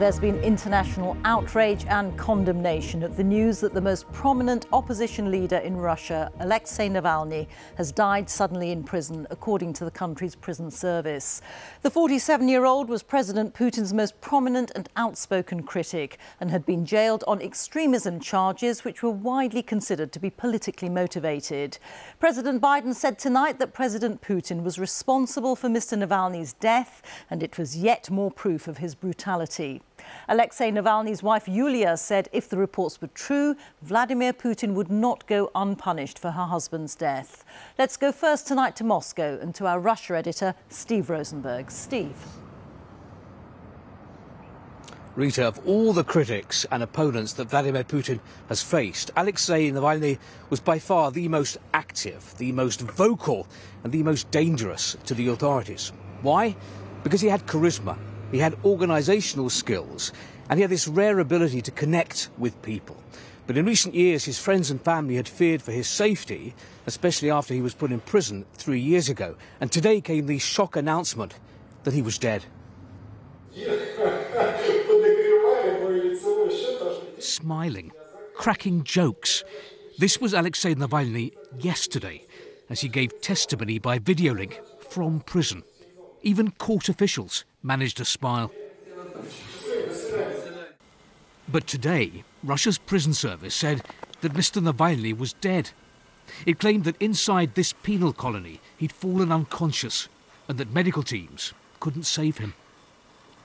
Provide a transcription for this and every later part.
There's been international outrage and condemnation at the news that the most prominent opposition leader in Russia, Alexei Navalny, has died suddenly in prison, according to the country's prison service. The 47 year old was President Putin's most prominent and outspoken critic and had been jailed on extremism charges which were widely considered to be politically motivated. President Biden said tonight that President Putin was responsible for Mr. Navalny's death and it was yet more proof of his brutality. Alexei Navalny's wife Yulia said if the reports were true, Vladimir Putin would not go unpunished for her husband's death. Let's go first tonight to Moscow and to our Russia editor, Steve Rosenberg. Steve. Reeta, of all the critics and opponents that Vladimir Putin has faced, Alexei Navalny was by far the most active, the most vocal, and the most dangerous to the authorities. Why? Because he had charisma, he had organisational skills, and he had this rare ability to connect with people. But in recent years, his friends and family had feared for his safety, especially after he was put in prison three years ago. And today came the shock announcement that he was dead. Smiling, cracking jokes. This was Alexei Navalny yesterday as he gave testimony by video link from prison. Even court officials managed a smile. But today, Russia's prison service said that Mr. Navalny was dead. It claimed that inside this penal colony, he'd fallen unconscious and that medical teams couldn't save him.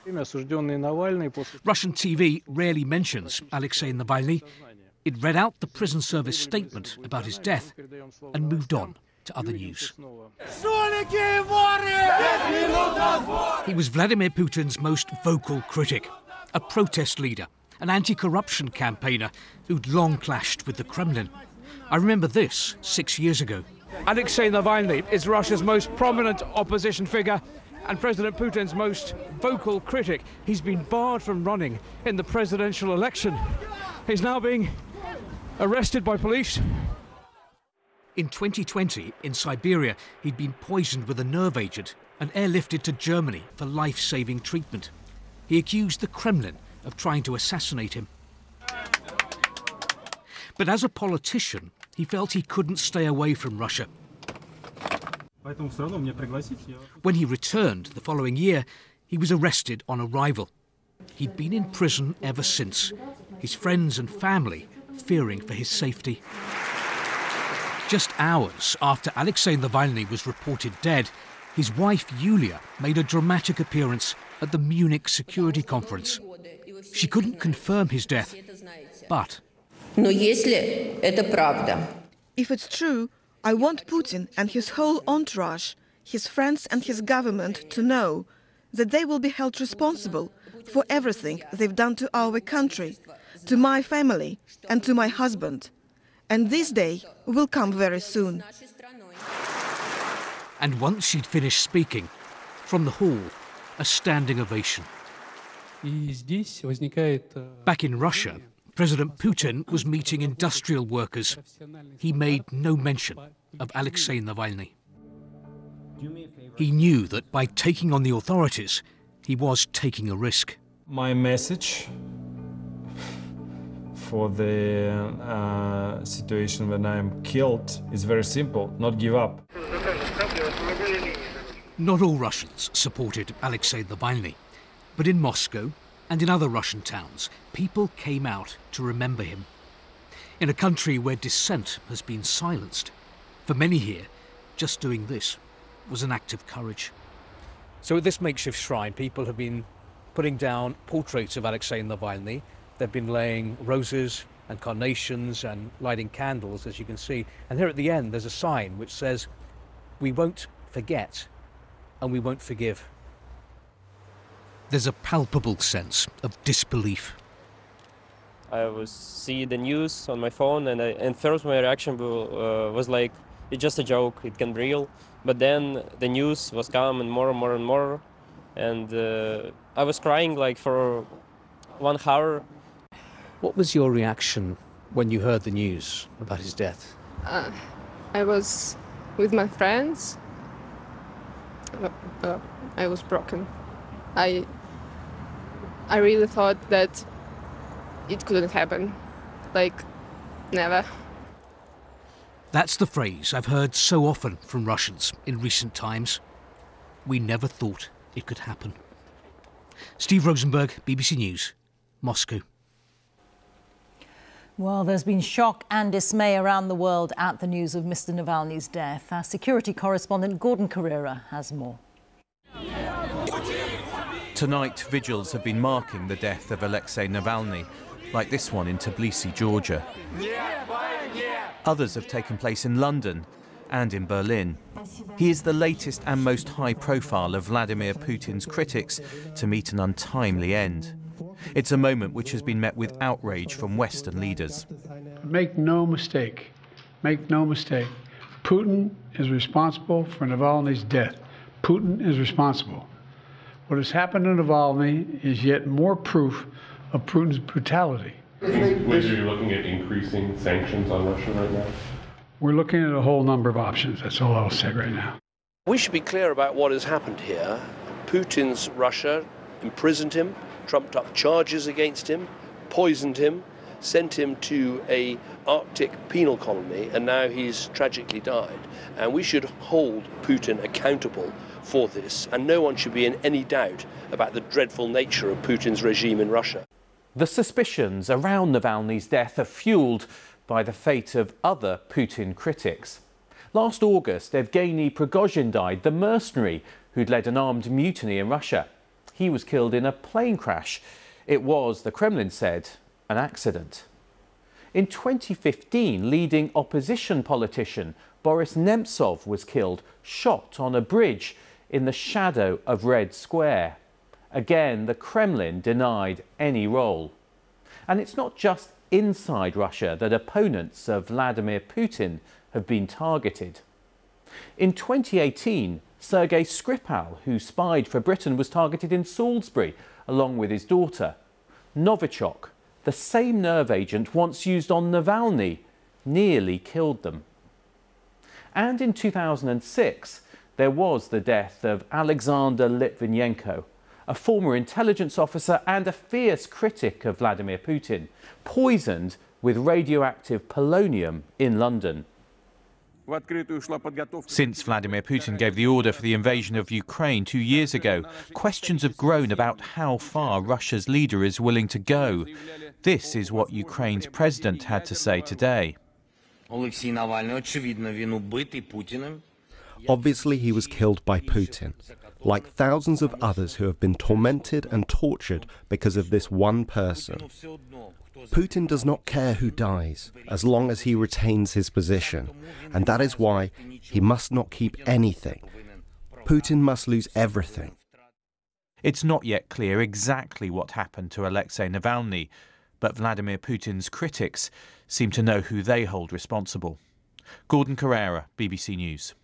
Russian TV rarely mentions Alexei Navalny. It read out the prison service statement about his death and moved on to other news. He was Vladimir Putin's most vocal critic, a protest leader, an anti corruption campaigner who'd long clashed with the Kremlin. I remember this six years ago. Alexei Navalny is Russia's most prominent opposition figure and President Putin's most vocal critic. He's been barred from running in the presidential election. He's now being arrested by police in 2020, in Siberia, he'd been poisoned with a nerve agent and airlifted to Germany for life saving treatment. He accused the Kremlin of trying to assassinate him. But as a politician, he felt he couldn't stay away from Russia. When he returned the following year, he was arrested on arrival. He'd been in prison ever since, his friends and family fearing for his safety. Just hours after Alexei Navalny was reported dead, his wife Yulia made a dramatic appearance at the Munich Security Conference. She couldn't confirm his death, but. If it's true, I want Putin and his whole entourage, his friends and his government to know that they will be held responsible for everything they've done to our country, to my family, and to my husband. And this day will come very soon. And once she'd finished speaking, from the hall, a standing ovation. Back in Russia, President Putin was meeting industrial workers. He made no mention of Alexei Navalny. He knew that by taking on the authorities, he was taking a risk. My message for the uh, situation when I'm killed is very simple not give up. Not all Russians supported Alexei Navalny, but in Moscow and in other Russian towns, people came out to remember him. In a country where dissent has been silenced, for many here, just doing this was an act of courage. So at this makeshift shrine, people have been putting down portraits of Alexei Navalny They've been laying roses and carnations and lighting candles, as you can see. And here at the end, there's a sign which says, We won't forget and we won't forgive. There's a palpable sense of disbelief. I was see the news on my phone, and, I, and first my reaction uh, was like, it's just a joke, it can be real. But then the news was coming more and more and more, and uh, I was crying like for one hour what was your reaction when you heard the news about his death? Uh, I was with my friends. Uh, uh, I was broken. I I really thought that it couldn't happen. Like, never. That's the phrase I've heard so often from Russians in recent times. We never thought it could happen. Steve Rosenberg, BBC News, Moscow. Well, there's been shock and dismay around the world at the news of Mr. Navalny's death. Our security correspondent Gordon Corera has more. Tonight, vigils have been marking the death of Alexei Navalny, like this one in Tbilisi, Georgia. Others have taken place in London and in Berlin. He is the latest and most high profile of Vladimir Putin's critics to meet an untimely end. It's a moment which has been met with outrage from Western leaders. Make no mistake, make no mistake. Putin is responsible for Navalny's death. Putin is responsible. What has happened to Navalny is yet more proof of Putin's brutality. Whether you're looking at increasing sanctions on Russia right now? We're looking at a whole number of options. That's all I'll say right now. We should be clear about what has happened here. Putin's Russia imprisoned him, trumped up charges against him, poisoned him, sent him to a Arctic penal colony, and now he's tragically died. And we should hold Putin accountable for this, and no one should be in any doubt about the dreadful nature of Putin's regime in Russia. The suspicions around Navalny's death are fueled by the fate of other Putin critics. Last August, Evgeny Prigozhin died, the mercenary who'd led an armed mutiny in Russia. He was killed in a plane crash. It was, the Kremlin said, an accident. In 2015, leading opposition politician Boris Nemtsov was killed, shot on a bridge in the shadow of Red Square. Again, the Kremlin denied any role. And it's not just inside Russia that opponents of Vladimir Putin have been targeted. In 2018, Sergei Skripal, who spied for Britain, was targeted in Salisbury along with his daughter. Novichok, the same nerve agent once used on Navalny, nearly killed them. And in 2006, there was the death of Alexander Litvinenko, a former intelligence officer and a fierce critic of Vladimir Putin, poisoned with radioactive polonium in London. Since Vladimir Putin gave the order for the invasion of Ukraine two years ago, questions have grown about how far Russia's leader is willing to go. This is what Ukraine's president had to say today. Obviously, he was killed by Putin, like thousands of others who have been tormented and tortured because of this one person. Putin does not care who dies, as long as he retains his position, and that is why he must not keep anything. Putin must lose everything. It's not yet clear exactly what happened to Alexei Navalny, but Vladimir Putin's critics seem to know who they hold responsible. Gordon Corera, BBC News.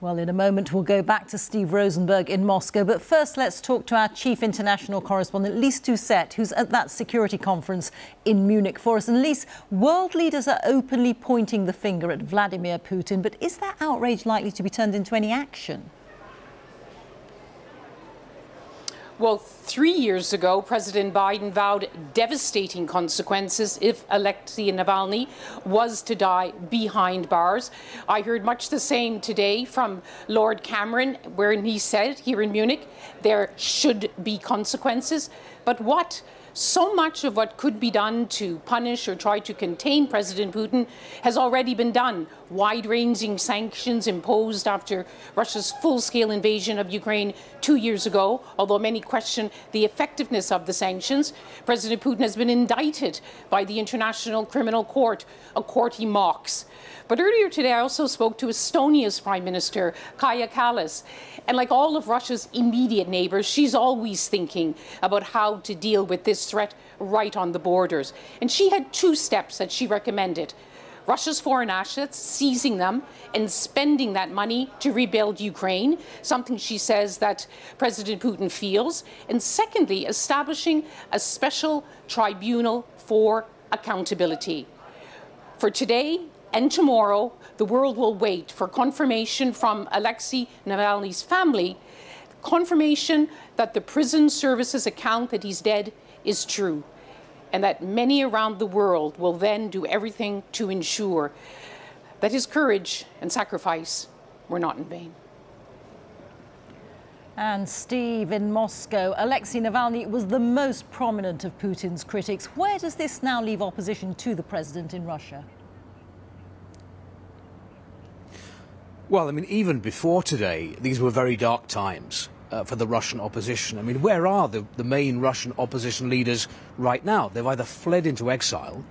Well, in a moment, we'll go back to Steve Rosenberg in Moscow. But first, let's talk to our chief international correspondent, Lyse Doucet, who's at that security conference in Munich for us. And Lyse, world leaders are openly pointing the finger at Vladimir Putin. But is that outrage likely to be turned into any action? Well, three years ago, President Biden vowed devastating consequences if Alexei Navalny was to die behind bars. I heard much the same today from Lord Cameron, where he said here in Munich there should be consequences. But what? So much of what could be done to punish or try to contain President Putin has already been done. Wide ranging sanctions imposed after Russia's full scale invasion of Ukraine two years ago, although many question the effectiveness of the sanctions. President Putin has been indicted by the International Criminal Court, a court he mocks. But earlier today, I also spoke to Estonia's Prime Minister, Kaja Kallas. And like all of Russia's immediate neighbors, she's always thinking about how to deal with this threat right on the borders. And she had two steps that she recommended. Russia's foreign assets, seizing them and spending that money to rebuild Ukraine, something she says that President Putin feels. And secondly, establishing a special tribunal for accountability. For today and tomorrow, the world will wait for confirmation from Alexei Navalny's family confirmation that the prison services account that he's dead is true, and that many around the world will then do everything to ensure that his courage and sacrifice were not in vain. And Steve, in Moscow, Alexei Navalny was the most prominent of Putin's critics. Where does this now leave opposition to the president in Russia? Well, I mean, even before today, these were very dark times uh, for the Russian opposition. I mean, where are the, the main Russian opposition leaders right now? They've either fled into exile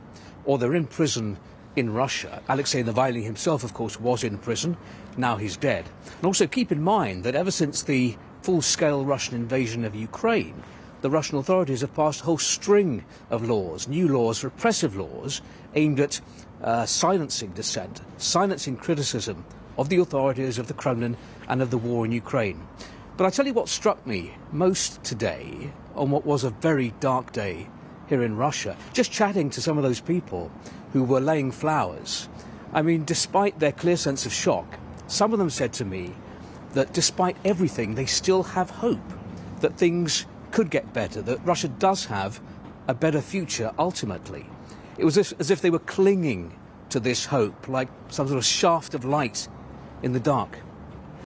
or they're in prison in Russia. Alexei Navalny himself, of course, was in prison. Now he's dead. And also keep in mind that ever since the full-scale Russian invasion of Ukraine, the Russian authorities have passed a whole string of laws, new laws, repressive laws, aimed at uh, silencing dissent, silencing criticism of the authorities of the Kremlin and of the war in Ukraine. But I tell you what struck me most today, on what was a very dark day here in Russia, just chatting to some of those people who were laying flowers. I mean, despite their clear sense of shock, some of them said to me, that despite everything, they still have hope that things could get better, that Russia does have a better future ultimately. It was as, if they were clinging to this hope like some sort of shaft of light in the dark.